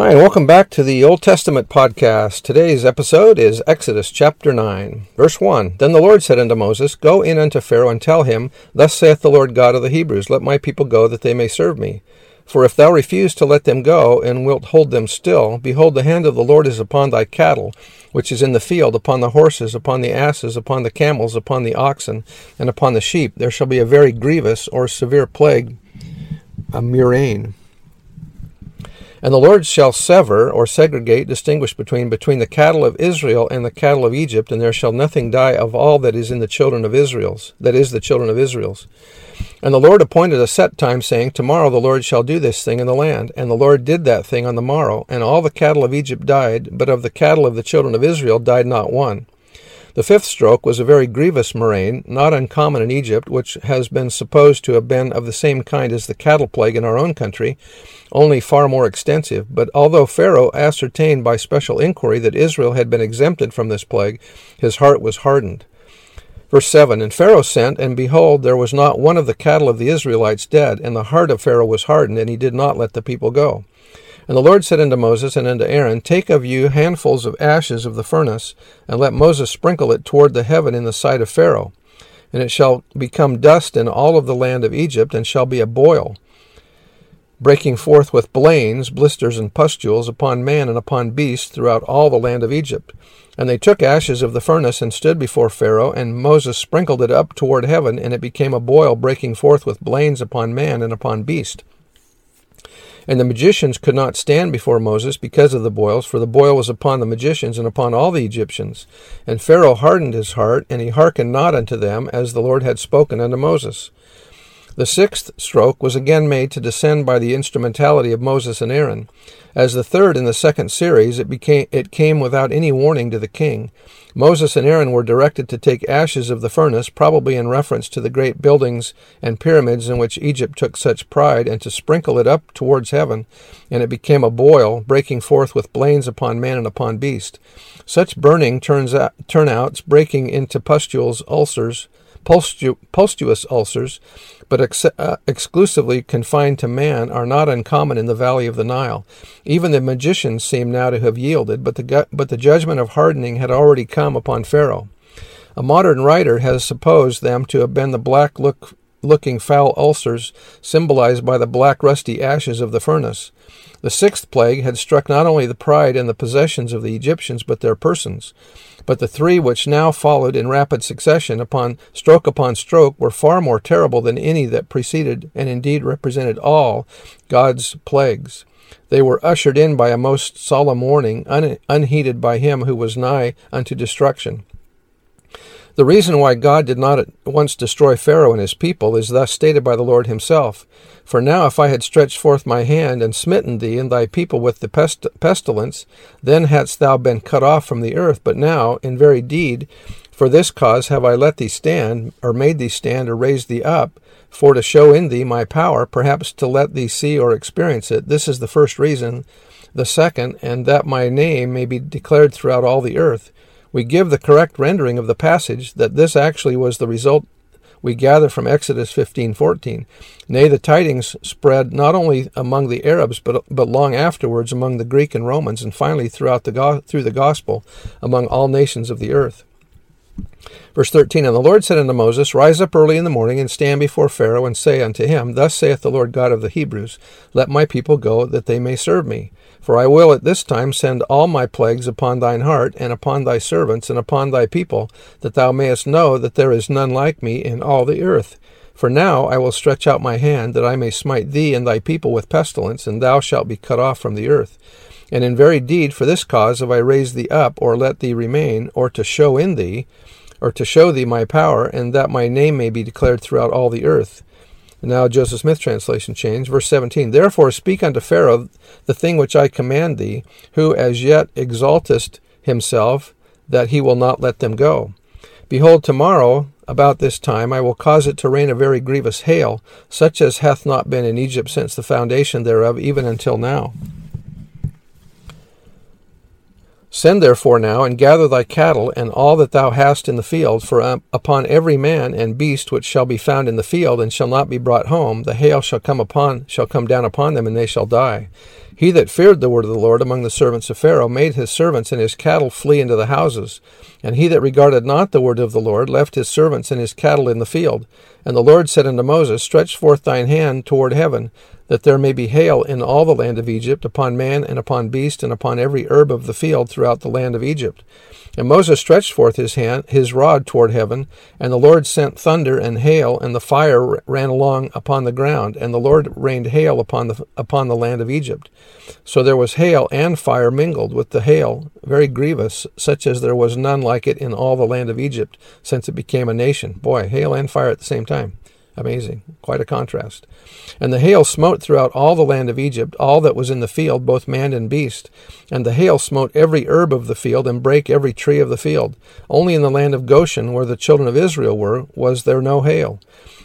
Hi, and welcome back to the Old Testament podcast. Today's episode is Exodus chapter 9, verse 1. Then the Lord said unto Moses, Go in unto Pharaoh and tell him, Thus saith the Lord God of the Hebrews, Let my people go, that they may serve me. For if thou refuse to let them go, and wilt hold them still, behold, the hand of the Lord is upon thy cattle, which is in the field, upon the horses, upon the asses, upon the camels, upon the oxen, and upon the sheep. There shall be a very grievous or severe plague, a murrain. And the Lord shall sever or segregate, distinguish between between the cattle of Israel and the cattle of Egypt, and there shall nothing die of all that is in the children of Israel's, that is the children of Israel's. And the Lord appointed a set time, saying, Tomorrow the Lord shall do this thing in the land. And the Lord did that thing on the morrow, and all the cattle of Egypt died, but of the cattle of the children of Israel died not one. The fifth stroke was a very grievous murrain, not uncommon in Egypt, which has been supposed to have been of the same kind as the cattle plague in our own country, only far more extensive. But although Pharaoh ascertained by special inquiry that Israel had been exempted from this plague, his heart was hardened. Verse 7 And Pharaoh sent, and behold, there was not one of the cattle of the Israelites dead, and the heart of Pharaoh was hardened, and he did not let the people go. And the Lord said unto Moses and unto Aaron, Take of you handfuls of ashes of the furnace, and let Moses sprinkle it toward the heaven in the sight of Pharaoh. And it shall become dust in all of the land of Egypt, and shall be a boil, breaking forth with blains, blisters, and pustules upon man and upon beast throughout all the land of Egypt. And they took ashes of the furnace and stood before Pharaoh, and Moses sprinkled it up toward heaven, and it became a boil, breaking forth with blains upon man and upon beast. And the magicians could not stand before Moses because of the boils, for the boil was upon the magicians and upon all the Egyptians. And Pharaoh hardened his heart, and he hearkened not unto them, as the Lord had spoken unto Moses. The sixth stroke was again made to descend by the instrumentality of Moses and Aaron. As the third in the second series, it, became, it came without any warning to the king. Moses and Aaron were directed to take ashes of the furnace, probably in reference to the great buildings and pyramids in which Egypt took such pride, and to sprinkle it up towards heaven, and it became a boil, breaking forth with blains upon man and upon beast. Such burning turns out, turnouts, breaking into pustules, ulcers, Pulstu- pulstuous ulcers, but ex- uh, exclusively confined to man, are not uncommon in the valley of the Nile. Even the magicians seem now to have yielded, but the, gu- but the judgment of hardening had already come upon Pharaoh. A modern writer has supposed them to have been the black look, looking foul ulcers symbolized by the black rusty ashes of the furnace. The sixth plague had struck not only the pride and the possessions of the Egyptians, but their persons. But the three which now followed in rapid succession, upon stroke upon stroke, were far more terrible than any that preceded, and indeed represented all God's plagues. They were ushered in by a most solemn warning, un- unheeded by him who was nigh unto destruction. The reason why God did not at once destroy Pharaoh and his people is thus stated by the Lord himself. For now, if I had stretched forth my hand and smitten thee and thy people with the pest- pestilence, then hadst thou been cut off from the earth. But now, in very deed, for this cause have I let thee stand, or made thee stand, or raised thee up, for to show in thee my power, perhaps to let thee see or experience it. This is the first reason. The second, and that my name may be declared throughout all the earth we give the correct rendering of the passage that this actually was the result we gather from Exodus 15:14. Nay, the tidings spread not only among the Arabs but but long afterwards among the Greek and Romans and finally throughout the through the gospel among all nations of the earth. Verse 13 And the Lord said unto Moses, Rise up early in the morning, and stand before Pharaoh, and say unto him, Thus saith the Lord God of the Hebrews, Let my people go, that they may serve me. For I will at this time send all my plagues upon thine heart, and upon thy servants, and upon thy people, that thou mayest know that there is none like me in all the earth. For now I will stretch out my hand, that I may smite thee and thy people with pestilence, and thou shalt be cut off from the earth. And in very deed for this cause have I raised thee up, or let thee remain, or to show in thee, or to show thee my power, and that my name may be declared throughout all the earth. Now, Joseph Smith translation change. Verse 17 Therefore speak unto Pharaoh the thing which I command thee, who as yet exaltest himself, that he will not let them go. Behold, tomorrow, about this time, I will cause it to rain a very grievous hail, such as hath not been in Egypt since the foundation thereof, even until now. Send therefore now, and gather thy cattle, and all that thou hast in the field, for um, upon every man and beast which shall be found in the field, and shall not be brought home, the hail shall come upon shall come down upon them, and they shall die. He that feared the word of the Lord among the servants of Pharaoh made his servants and his cattle flee into the houses. And he that regarded not the word of the Lord left his servants and his cattle in the field. And the Lord said unto Moses, Stretch forth thine hand toward heaven, that there may be hail in all the land of Egypt, upon man and upon beast, and upon every herb of the field throughout the land of Egypt. And Moses stretched forth his hand, his rod toward heaven, and the Lord sent thunder and hail, and the fire ran along upon the ground, and the Lord rained hail upon the upon the land of Egypt. So there was hail and fire mingled with the hail, very grievous, such as there was none like it in all the land of Egypt since it became a nation. Boy, hail and fire at the same time. Amazing. Quite a contrast. And the hail smote throughout all the land of Egypt, all that was in the field, both man and beast. And the hail smote every herb of the field, and brake every tree of the field. Only in the land of Goshen, where the children of Israel were, was there no hail.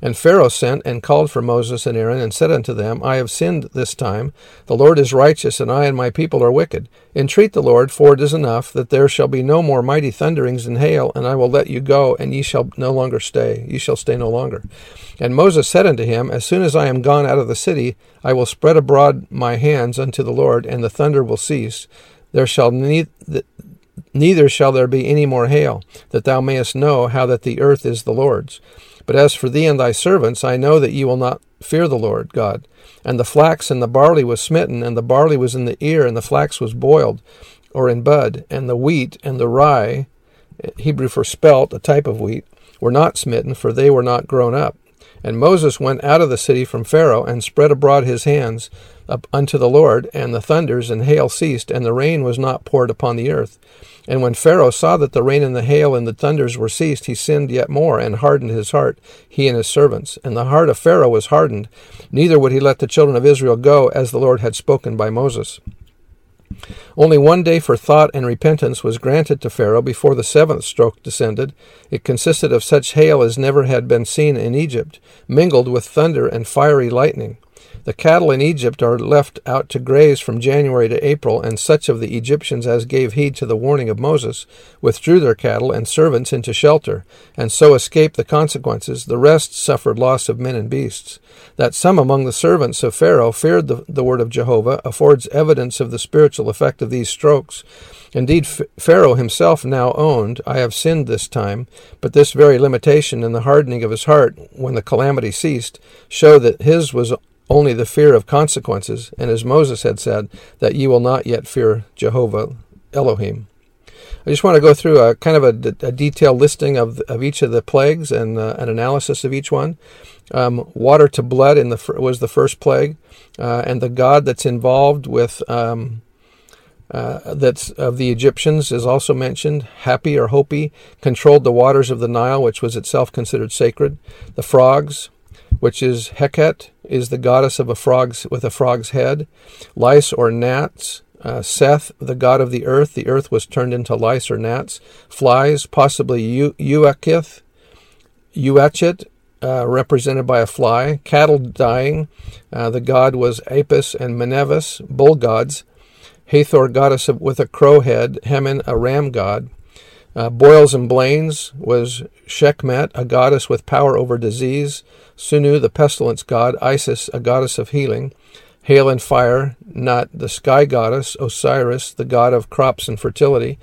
And Pharaoh sent and called for Moses and Aaron, and said unto them, I have sinned this time. The Lord is righteous, and I and my people are wicked. Entreat the Lord, for it is enough, that there shall be no more mighty thunderings and hail, and I will let you go, and ye shall no longer stay. Ye shall stay no longer. And Moses said unto him, As soon as I am gone out of the city, I will spread abroad my hands unto the Lord, and the thunder will cease. There shall neither neither shall there be any more hail, that thou mayest know how that the earth is the Lord's. But as for thee and thy servants, I know that ye will not fear the Lord God. And the flax and the barley was smitten, and the barley was in the ear, and the flax was boiled, or in bud, and the wheat and the rye, Hebrew for spelt, a type of wheat, were not smitten, for they were not grown up. And Moses went out of the city from Pharaoh, and spread abroad his hands up unto the Lord, and the thunders and hail ceased, and the rain was not poured upon the earth. And when Pharaoh saw that the rain and the hail and the thunders were ceased, he sinned yet more, and hardened his heart, he and his servants. And the heart of Pharaoh was hardened, neither would he let the children of Israel go, as the Lord had spoken by Moses. Only one day for thought and repentance was granted to Pharaoh before the seventh stroke descended. It consisted of such hail as never had been seen in Egypt, mingled with thunder and fiery lightning. The cattle in Egypt are left out to graze from January to April, and such of the Egyptians as gave heed to the warning of Moses withdrew their cattle and servants into shelter, and so escaped the consequences. The rest suffered loss of men and beasts. That some among the servants of Pharaoh feared the, the word of Jehovah affords evidence of the spiritual effect of these strokes. Indeed, Pharaoh himself now owned, I have sinned this time, but this very limitation and the hardening of his heart when the calamity ceased show that his was only the fear of consequences, and as Moses had said, that ye will not yet fear Jehovah Elohim. I just want to go through a kind of a, a detailed listing of, of each of the plagues and uh, an analysis of each one. Um, water to blood in the was the first plague, uh, and the god that's involved with um, uh, that's of the Egyptians is also mentioned. Hapi or Hopi controlled the waters of the Nile, which was itself considered sacred. The frogs, which is Heket, is the goddess of a frog's with a frog's head. Lice or gnats. Uh, Seth, the god of the earth, the earth was turned into lice or gnats. Flies, possibly Uakith, Uachit, uh, represented by a fly. Cattle dying, uh, the god was Apis and Menevis, bull gods. Hathor, goddess of, with a crow head. Hemen, a ram god. Uh, boils and blains was Sekhmet, a goddess with power over disease. Sunu, the pestilence god. Isis, a goddess of healing. Hail and fire, Nut, the sky goddess. Osiris, the god of crops and fertility.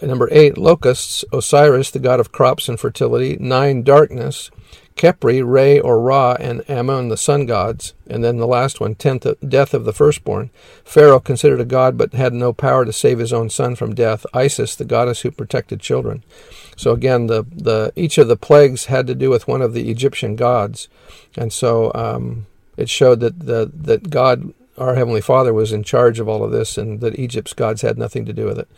Number eight, locusts. Osiris, the god of crops and fertility. Nine, darkness. Khepri, Re or Ra, and Ammon, the sun gods. And then the last one, tenth, death of the firstborn. Pharaoh, considered a god but had no power to save his own son from death. Isis, the goddess who protected children. So again, the, the each of the plagues had to do with one of the Egyptian gods, and so um, it showed that the, that God, our heavenly Father, was in charge of all of this, and that Egypt's gods had nothing to do with it.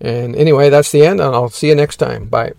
And anyway, that's the end, and I'll see you next time. Bye.